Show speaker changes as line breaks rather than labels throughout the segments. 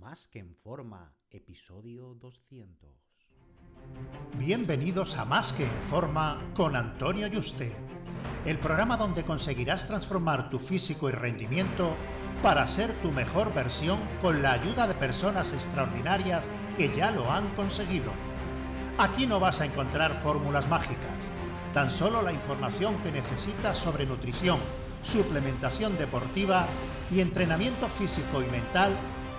Más que en forma, episodio 200.
Bienvenidos a Más que en forma con Antonio Yuste, el programa donde conseguirás transformar tu físico y rendimiento para ser tu mejor versión con la ayuda de personas extraordinarias que ya lo han conseguido. Aquí no vas a encontrar fórmulas mágicas, tan solo la información que necesitas sobre nutrición, suplementación deportiva y entrenamiento físico y mental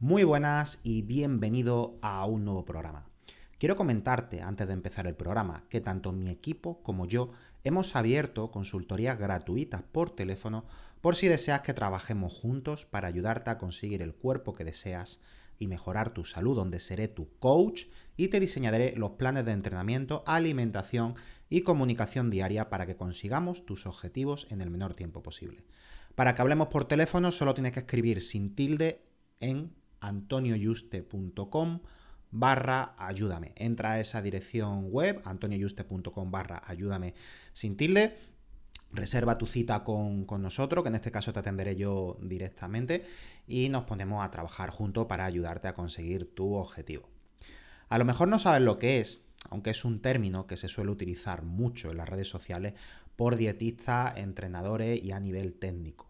Muy buenas y bienvenido a un nuevo programa. Quiero comentarte antes de empezar el programa que tanto mi equipo como yo hemos abierto consultorías gratuitas por teléfono por si deseas que trabajemos juntos para ayudarte a conseguir el cuerpo que deseas y mejorar tu salud, donde seré tu coach y te diseñaré los planes de entrenamiento, alimentación y comunicación diaria para que consigamos tus objetivos en el menor tiempo posible. Para que hablemos por teléfono solo tienes que escribir sin tilde en antonioyuste.com barra ayúdame. Entra a esa dirección web, antonioyuste.com barra ayúdame sin tilde. Reserva tu cita con, con, nosotros, que en este caso te atenderé yo directamente, y nos ponemos a trabajar juntos para ayudarte a conseguir tu objetivo. A lo mejor no sabes lo que es, aunque es un término que se suele utilizar mucho en las redes sociales por dietistas, entrenadores y a nivel técnico.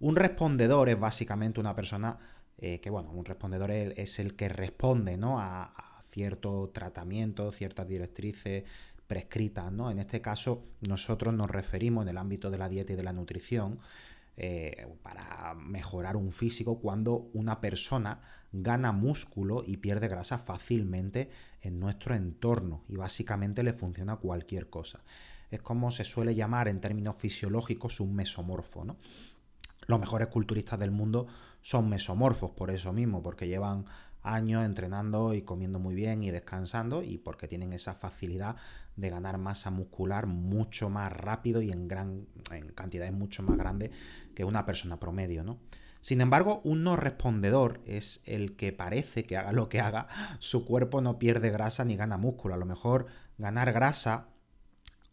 Un respondedor es básicamente una persona eh, que bueno, un respondedor es el que responde ¿no? a, cierto tratamiento, ciertas directrices prescritas. ¿no? En este caso, nosotros nos referimos en el ámbito de la dieta y de la nutrición eh, para mejorar un físico cuando una persona gana músculo y pierde grasa fácilmente en nuestro entorno y básicamente le funciona cualquier cosa. Es como se suele llamar en términos fisiológicos un mesomorfo. ¿no? Los mejores culturistas del mundo son mesomorfos por eso mismo, porque llevan años entrenando y comiendo muy bien y descansando y porque tienen esa facilidad de ganar masa muscular mucho más rápido y en, gran, en cantidades mucho más grandes que una persona promedio, ¿no? Sin embargo, un no respondedor es el que parece que haga lo que haga, su cuerpo no pierde grasa ni gana músculo. A lo mejor ganar grasa,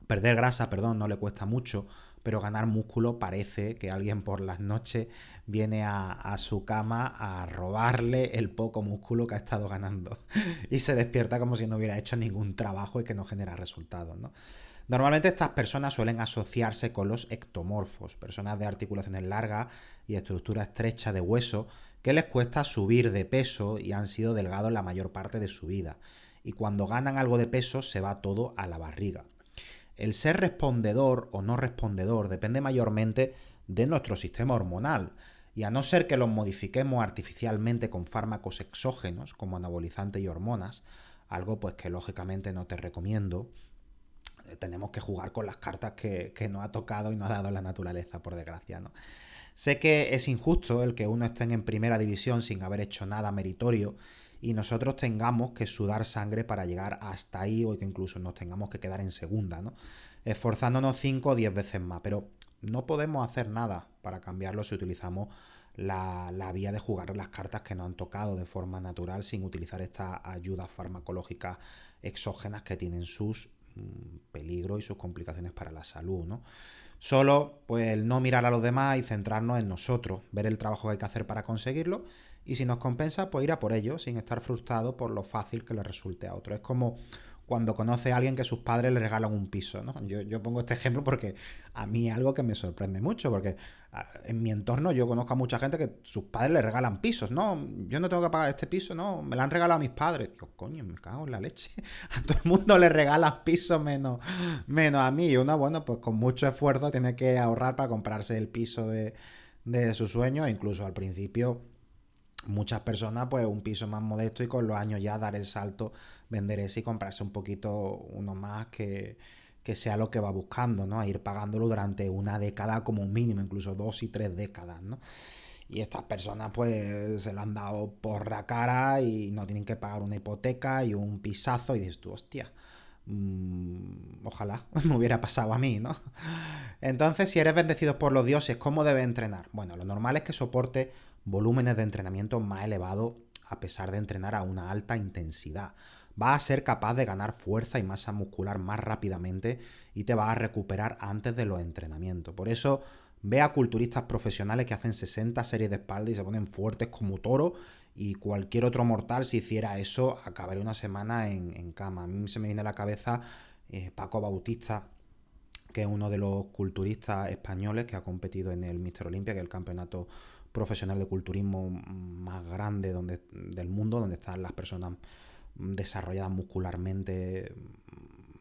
perder grasa, perdón, no le cuesta mucho, pero ganar músculo parece que alguien por las noches viene a, su cama a robarle el poco músculo que ha estado ganando y se despierta como si no hubiera hecho ningún trabajo y que no genera resultados. Normalmente estas personas suelen asociarse con los ectomorfos, personas de articulaciones largas y estructura estrecha de hueso que les cuesta subir de peso y han sido delgados la mayor parte de su vida. Y cuando ganan algo de peso se va todo a la barriga. El ser respondedor o no respondedor depende mayormente de nuestro sistema hormonal, y a no ser que los modifiquemos artificialmente con fármacos exógenos como anabolizantes y hormonas, algo pues que lógicamente no te recomiendo, eh, tenemos que jugar con las cartas que, que nos ha tocado y nos ha dado la naturaleza, por desgracia, ¿no? Sé que es injusto el que uno esté en primera división sin haber hecho nada meritorio y nosotros tengamos que sudar sangre para llegar hasta ahí o que incluso nos tengamos que quedar en segunda, ¿no? Esforzándonos 5 o 10 veces más, pero no podemos hacer nada para cambiarlo si utilizamos la, vía de jugar las cartas que nos han tocado de forma natural sin utilizar estas ayudas farmacológicas exógenas que tienen sus mm, peligros y sus complicaciones para la salud, ¿no? Solo pues no mirar a los demás y centrarnos en nosotros, ver el trabajo que hay que hacer para conseguirlo y si nos compensa pues ir a por ello sin estar frustrado por lo fácil que le resulte a otro. Es como cuando conoce a alguien que sus padres le regalan un piso, ¿no? Yo, pongo este ejemplo porque a mí es algo que me sorprende mucho, porque en mi entorno yo conozco a mucha gente que sus padres le regalan pisos, ¿no? Yo no tengo que pagar este piso, no, me lo han regalado a mis padres. Digo, coño, me cago en la leche. A todo el mundo le regalan pisos menos, menos a mí. Y uno, bueno, pues con mucho esfuerzo tiene que ahorrar para comprarse el piso de, de su sueño, e incluso al principio muchas personas, pues un piso más modesto y con los años ya dar el salto, vender ese y comprarse un poquito uno más que, que sea lo que va buscando, ¿no? A ir pagándolo durante una década como mínimo, incluso dos y tres décadas, ¿no? Y estas personas pues se le han dado por la cara y no tienen que pagar una hipoteca y un pisazo y dices tú, hostia, mm, ojalá me hubiera pasado a mí, ¿no? Entonces, si eres bendecido por los dioses, ¿cómo debe entrenar? Bueno, lo normal es que soporte volúmenes de entrenamiento más elevados a pesar de entrenar a una alta intensidad. Va a ser capaz de ganar fuerza y masa muscular más rápidamente y te va a recuperar antes de los entrenamientos. Por eso Ve a culturistas profesionales que hacen 60 series de espalda y se ponen fuertes como toro y cualquier otro mortal si hiciera eso acabaría una semana en, cama. A mí se me viene a la cabeza eh, Paco Bautista, que es uno de los culturistas españoles que ha competido en el Mister Olympia, que es el campeonato profesional de culturismo más grande donde, del mundo, donde están las personas desarrolladas muscularmente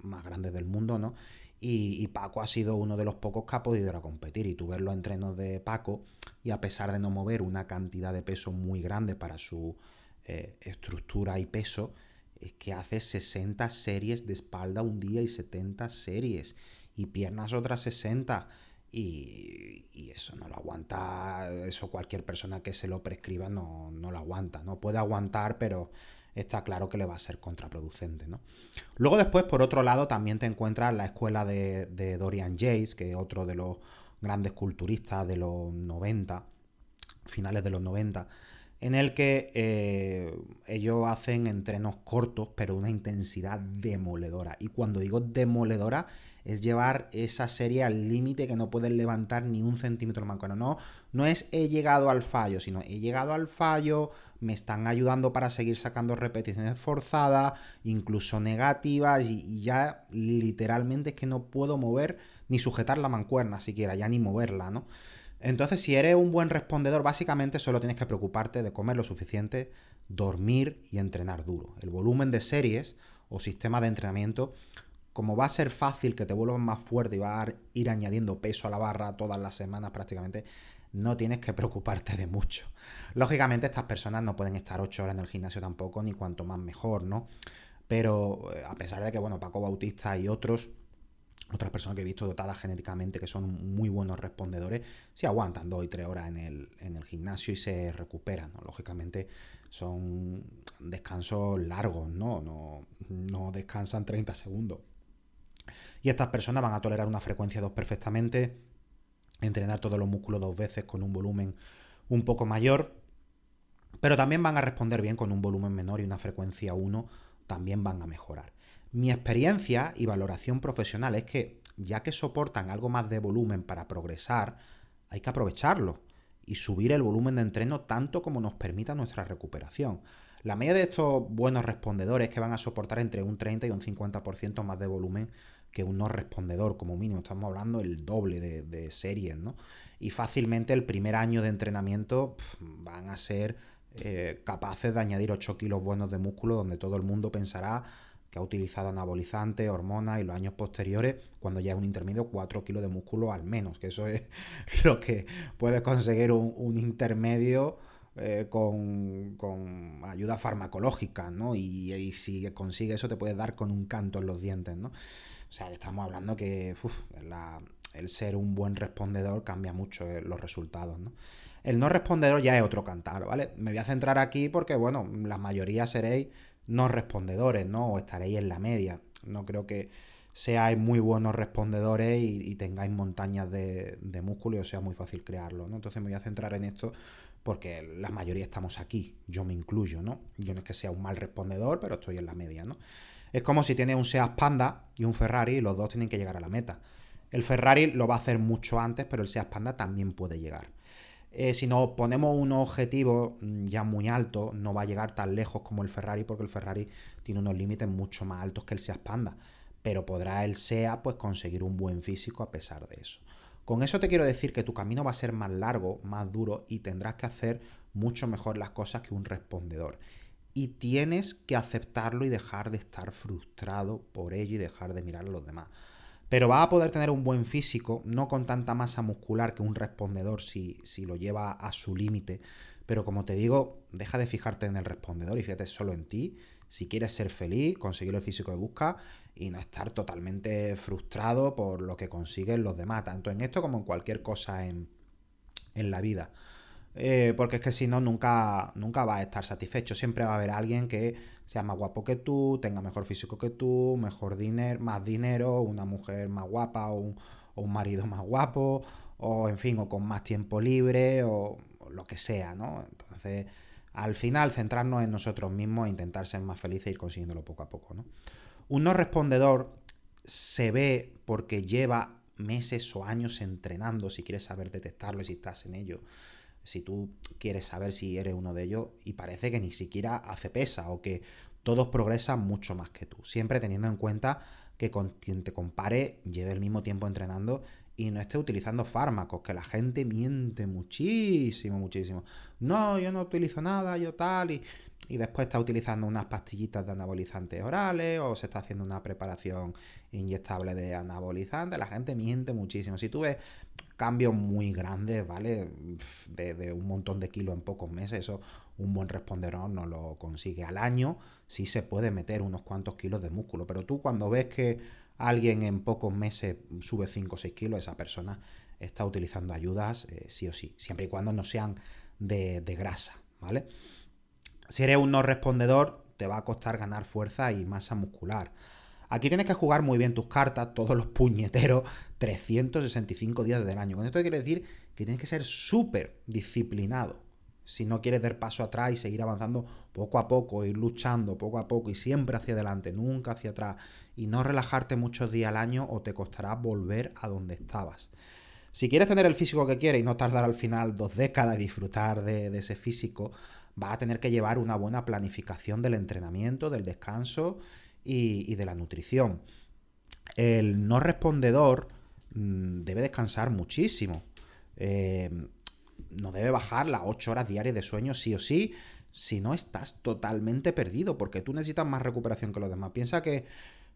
más grandes del mundo, ¿no? Y, Paco ha sido uno de los pocos que ha podido ir a competir. Y tú ves los entrenos de Paco, y a pesar de no mover una cantidad de peso muy grande para su eh, estructura y peso, es que hace 60 series de espalda un día y 70 series. Y piernas otras 60. Y, eso no lo aguanta, eso cualquier persona que se lo prescriba no, no lo aguanta. No puede aguantar, pero está claro que le va a ser contraproducente. ¿no? Luego después, por otro lado, también te encuentras la escuela de, Dorian Yates, que es otro de los grandes culturistas de los 90, finales de los 90, en el que eh, ellos hacen entrenos cortos, pero una intensidad demoledora. Y cuando digo demoledora, es llevar esa serie al límite que no puedes levantar ni un centímetro más. No, no es he llegado al fallo, sino he llegado al fallo, me están ayudando para seguir sacando repeticiones forzadas, incluso negativas, y, ya literalmente es que no puedo mover ni sujetar la mancuerna siquiera, ya ni moverla, ¿no? Entonces, si eres un buen respondedor, básicamente solo tienes que preocuparte de comer lo suficiente, dormir y entrenar duro. El volumen de series o sistema de entrenamiento como va a ser fácil que te vuelvas más fuerte y va a ir añadiendo peso a la barra todas las semanas prácticamente, no tienes que preocuparte de mucho. Lógicamente estas personas no pueden estar 8 horas en el gimnasio tampoco, ni cuanto más mejor, ¿no? Pero eh, a pesar de que, bueno, Paco Bautista y otros, otras personas que he visto dotadas genéticamente que son muy buenos respondedores, si aguantan 2 y 3 horas en el, en el gimnasio y se recuperan. Lógicamente son descansos largos, ¿no? No, no descansan 30 segundos. Y estas personas van a tolerar una frecuencia 2 perfectamente, entrenar todos los músculos dos veces con un volumen un poco mayor, pero también van a responder bien con un volumen menor y una frecuencia 1 también van a mejorar. Mi experiencia y valoración profesional es que ya que soportan algo más de volumen para progresar, hay que aprovecharlo y subir el volumen de entreno tanto como nos permita nuestra recuperación. La media de estos buenos respondedores que van a soportar entre un 30 y un 50% más de volumen que un no respondedor, como mínimo. Estamos hablando el doble de, series, ¿no? Y fácilmente el primer año de entrenamiento van a ser eh, capaces de añadir 8 kilos buenos de músculo, donde todo el mundo pensará ha utilizado anabolizantes, hormonas y los años posteriores, cuando ya es un intermedio, 4 kilos de músculo al menos, que eso es lo que puede conseguir un, intermedio eh, con, ayuda farmacológica, ¿no? Y, si consigue eso te puede dar con un canto en los dientes, ¿no? O sea, estamos hablando que el ser un buen respondedor cambia mucho eh, los resultados, ¿no? El no respondedor ya es otro cantar, ¿vale? Me voy a centrar aquí porque, bueno, la mayoría seréis no respondedores, ¿no? O estaréis en la media. No creo que seáis muy buenos respondedores y, tengáis montañas de, músculo y os sea muy fácil crearlo, ¿no? Entonces me voy a centrar en esto porque la mayoría estamos aquí, yo me incluyo, ¿no? Yo no es que sea un mal respondedor, pero estoy en la media, ¿no? Es como si tienes un Seat Panda y un Ferrari y los dos tienen que llegar a la meta. El Ferrari lo va a hacer mucho antes, pero el Seat Panda también puede llegar. Eh, si nos ponemos un objetivo mm, ya muy alto, no va a llegar tan lejos como el Ferrari, porque el Ferrari tiene unos límites mucho más altos que el Seat Panda. Pero podrá el SEA pues, conseguir un buen físico a pesar de eso. Con eso te quiero decir que tu camino va a ser más largo, más duro y tendrás que hacer mucho mejor las cosas que un respondedor y tienes que aceptarlo y dejar de estar frustrado por ello y dejar de mirar a los demás. Pero vas a poder tener un buen físico, no con tanta masa muscular que un respondedor si, si lo lleva a su límite. Pero como te digo, deja de fijarte en el respondedor y fíjate solo en ti. Si quieres ser feliz, conseguir el físico que buscas y no estar totalmente frustrado por lo que consiguen los demás, tanto en esto como en cualquier cosa en, en la vida. eh, porque es que si no, nunca, nunca vas a estar satisfecho. Siempre va a haber alguien que sea más guapo que tú, tenga mejor físico que tú, mejor dinero, más dinero, una mujer más guapa o un, marido más guapo, o en fin, o con más tiempo libre, o, lo que sea, ¿no? Entonces, al final, centrarnos en nosotros mismos e intentar ser más felices e ir consiguiéndolo poco a poco, ¿no? Un no respondedor se ve porque lleva meses o años entrenando, si quieres saber detectarlo y si estás en ello si tú quieres saber si eres uno de ellos y parece que ni siquiera hace pesa o que todos progresan mucho más que tú. Siempre teniendo en cuenta que con quien te compare lleve el mismo tiempo entrenando y no esté utilizando fármacos, que la gente miente muchísimo, muchísimo. No, yo no utilizo nada, yo tal, y, y después está utilizando unas pastillitas de anabolizantes orales o se está haciendo una preparación inyectable de anabolizantes. La gente miente muchísimo. Si tú ves cambios muy grandes, ¿vale? De, un montón de kilos en pocos meses, eso un buen respondedor no lo consigue. Al año sí se puede meter unos cuantos kilos de músculo, pero tú cuando ves que alguien en pocos meses sube 5 o 6 kilos, esa persona está utilizando ayudas eh, sí o sí, siempre y cuando no sean de, de grasa, ¿vale? Si eres un no respondedor, te va a costar ganar fuerza y masa muscular. Aquí tienes que jugar muy bien tus cartas, todos los puñeteros, 365 días del año. Con esto quiero decir que tienes que ser súper disciplinado. Si no quieres dar paso atrás y seguir avanzando poco a poco, ir luchando poco a poco y siempre hacia adelante, nunca hacia atrás, y no relajarte muchos días al año o te costará volver a donde estabas. Si quieres tener el físico que quieres y no tardar al final dos décadas y disfrutar de, de ese físico, vas a tener que llevar una buena planificación del entrenamiento, del descanso y, de la nutrición. El no respondedor mm, debe descansar muchísimo. Eh, no debe bajar las 8 horas diarias de sueño sí o sí, si no estás totalmente perdido, porque tú necesitas más recuperación que los demás. Piensa que,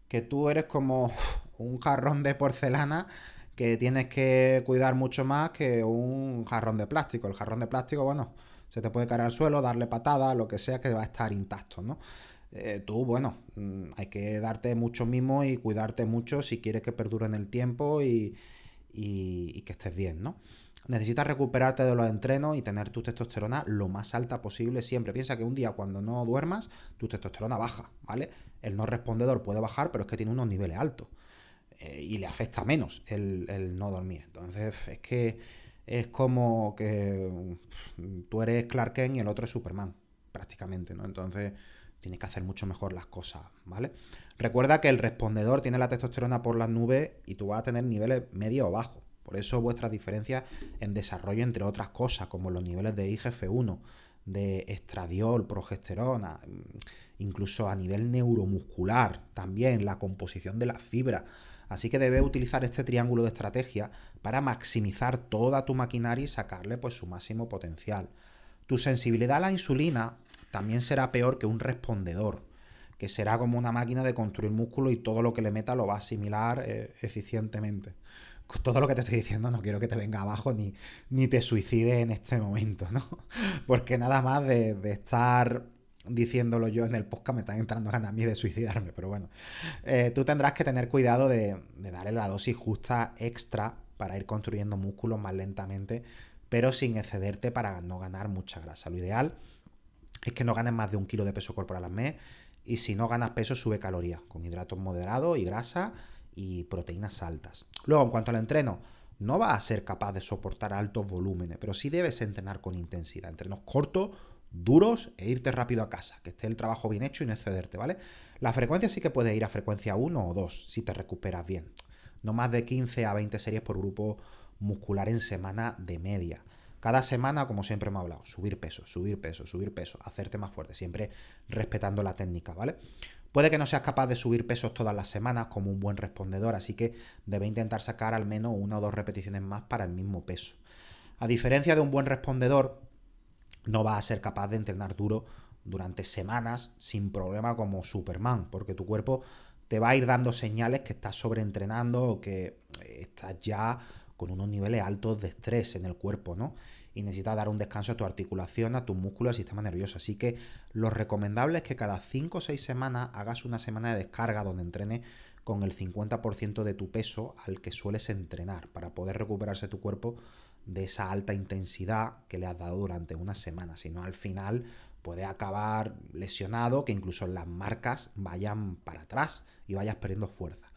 que tú eres como un jarrón de porcelana que tienes que cuidar mucho más que un jarrón de plástico. El jarrón de plástico, bueno, se te puede caer al suelo, darle patada, lo que sea, que va a estar intacto, ¿no? Eh, tú, bueno, mm, hay que darte mucho mimo y cuidarte mucho si quieres que perdure en el tiempo y, que estés bien, ¿no? Necesitas recuperarte de los entrenos y tener tu testosterona lo más alta posible siempre. Piensa que un día cuando no duermas, tu testosterona baja, ¿vale? El no respondedor puede bajar, pero es que tiene unos niveles altos. Eh, y le afecta menos el, el no dormir. Entonces, es que es como que tú eres Clark Kent y el otro es Superman, prácticamente, ¿no? Entonces tienes que hacer mucho mejor las cosas, ¿vale? Recuerda que el respondedor tiene la testosterona por las nubes y tú vas a tener niveles medio o bajos. Por eso vuestras diferencias en desarrollo, entre otras cosas, como los niveles de IGF-1, de estradiol, progesterona, incluso a nivel neuromuscular, también la composición de las fibras. Así que debes utilizar este triángulo de estrategia para maximizar toda tu maquinaria y sacarle pues, su máximo potencial. Tu sensibilidad a la insulina también será peor que un respondedor, que será como una máquina de construir músculo y todo lo que le meta lo va a asimilar eh, eficientemente. Todo lo que te estoy diciendo no quiero que te venga abajo ni, ni te suicides en este momento, ¿no? Porque nada más de, de estar diciéndolo yo en el podcast, me están entrando ganas a mí de suicidarme, pero bueno, eh, tú tendrás que tener cuidado de, darle la dosis justa extra para ir construyendo músculos más lentamente, pero sin excederte para no ganar mucha grasa. Lo ideal es que no ganes más de un kilo de peso corporal al mes y si no ganas peso sube calorías con hidratos moderados y grasa y proteínas altas. Luego, en cuanto al entreno, no vas a ser capaz de soportar altos volúmenes, pero sí debes entrenar con intensidad. Entrenos cortos duros e irte rápido a casa, que esté el trabajo bien hecho y no excederte, ¿vale? La frecuencia sí que puede ir a frecuencia 1 o 2 si te recuperas bien. No más de 15 a 20 series por grupo muscular en semana de media. Cada semana, como siempre hemos hablado, subir peso, subir peso, subir peso, hacerte más fuerte, siempre respetando la técnica, ¿vale? Puede que no seas capaz de subir pesos todas las semanas como un buen respondedor, así que debe intentar sacar al menos una o dos repeticiones más para el mismo peso. A diferencia de un buen respondedor, no vas a ser capaz de entrenar duro durante semanas sin problema como Superman, porque tu cuerpo te va a ir dando señales que estás sobreentrenando o que estás ya con unos niveles altos de estrés en el cuerpo, ¿no? Y necesitas dar un descanso a tu articulación, a tus músculos, al sistema nervioso. Así que lo recomendable es que cada 5 o 6 semanas hagas una semana de descarga donde entrenes con el 50% de tu peso al que sueles entrenar para poder recuperarse tu cuerpo de esa alta intensidad que le has dado durante una semana, sino al final puede acabar lesionado, que incluso las marcas vayan para atrás y vayas perdiendo fuerza.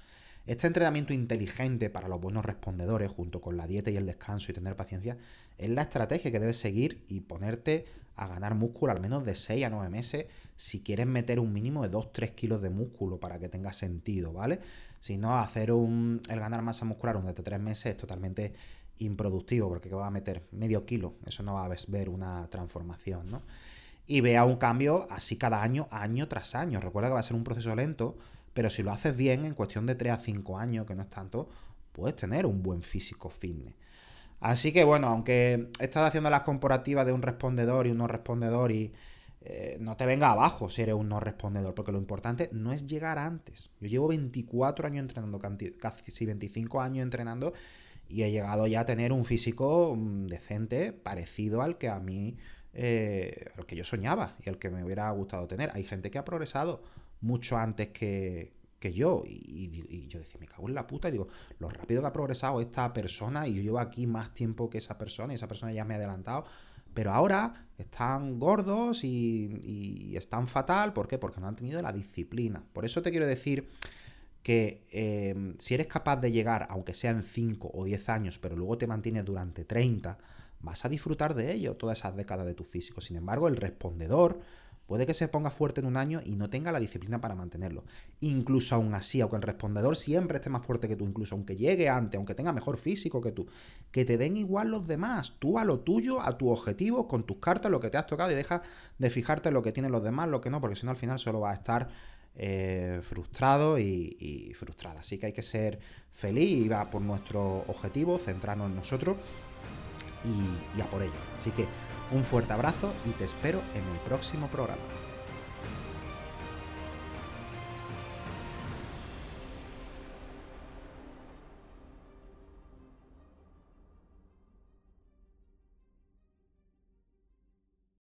Este entrenamiento inteligente para los buenos respondedores, junto con la dieta y el descanso y tener paciencia, es la estrategia que debes seguir y ponerte a ganar músculo al menos de 6 a 9 meses si quieres meter un mínimo de 2-3 kilos de músculo para que tenga sentido, ¿vale? Si no, hacer un, el ganar masa muscular durante 3 meses es totalmente improductivo porque va a meter medio kilo, eso no va a ver una transformación, ¿no? Y vea un cambio así cada año, año tras año. Recuerda que va a ser un proceso lento, pero si lo haces bien, en cuestión de 3 a 5 años, que no es tanto, puedes tener un buen físico fitness. Así que bueno, aunque estás haciendo las comparativas de un respondedor y un no respondedor y eh, no te venga abajo si eres un no respondedor, porque lo importante no es llegar antes. Yo llevo 24 años entrenando, casi 25 años entrenando y he llegado ya a tener un físico mm, decente, parecido al que a mí, eh, al que yo soñaba y al que me hubiera gustado tener. Hay gente que ha progresado mucho antes que, yo. Y, yo decía, me cago en la puta. Y digo, lo rápido que ha progresado esta persona y yo llevo aquí más tiempo que esa persona y esa persona ya me ha adelantado. Pero ahora están gordos y, están fatal. ¿Por qué? Porque no han tenido la disciplina. Por eso te quiero decir que em, si eres capaz de llegar, aunque sea en 5 o 10 años, pero luego te mantienes durante 30, vas a disfrutar de ello todas esas décadas de tu físico. Sin embargo, el respondedor Puede que se ponga fuerte en un año y no tenga la disciplina para mantenerlo. Incluso aún así, aunque el respondedor siempre esté más fuerte que tú, incluso aunque llegue antes, aunque tenga mejor físico que tú, que te den igual los demás. Tú a lo tuyo, a tu objetivo, con tus cartas, lo que te has tocado y deja de fijarte en lo que tienen los demás, lo que no, porque si no al final solo va a estar eh, frustrado y, y frustrada. Así que hay que ser feliz y va por nuestro objetivo, centrarnos en nosotros y, y a por ello. Así que un fuerte abrazo y te espero en el próximo programa.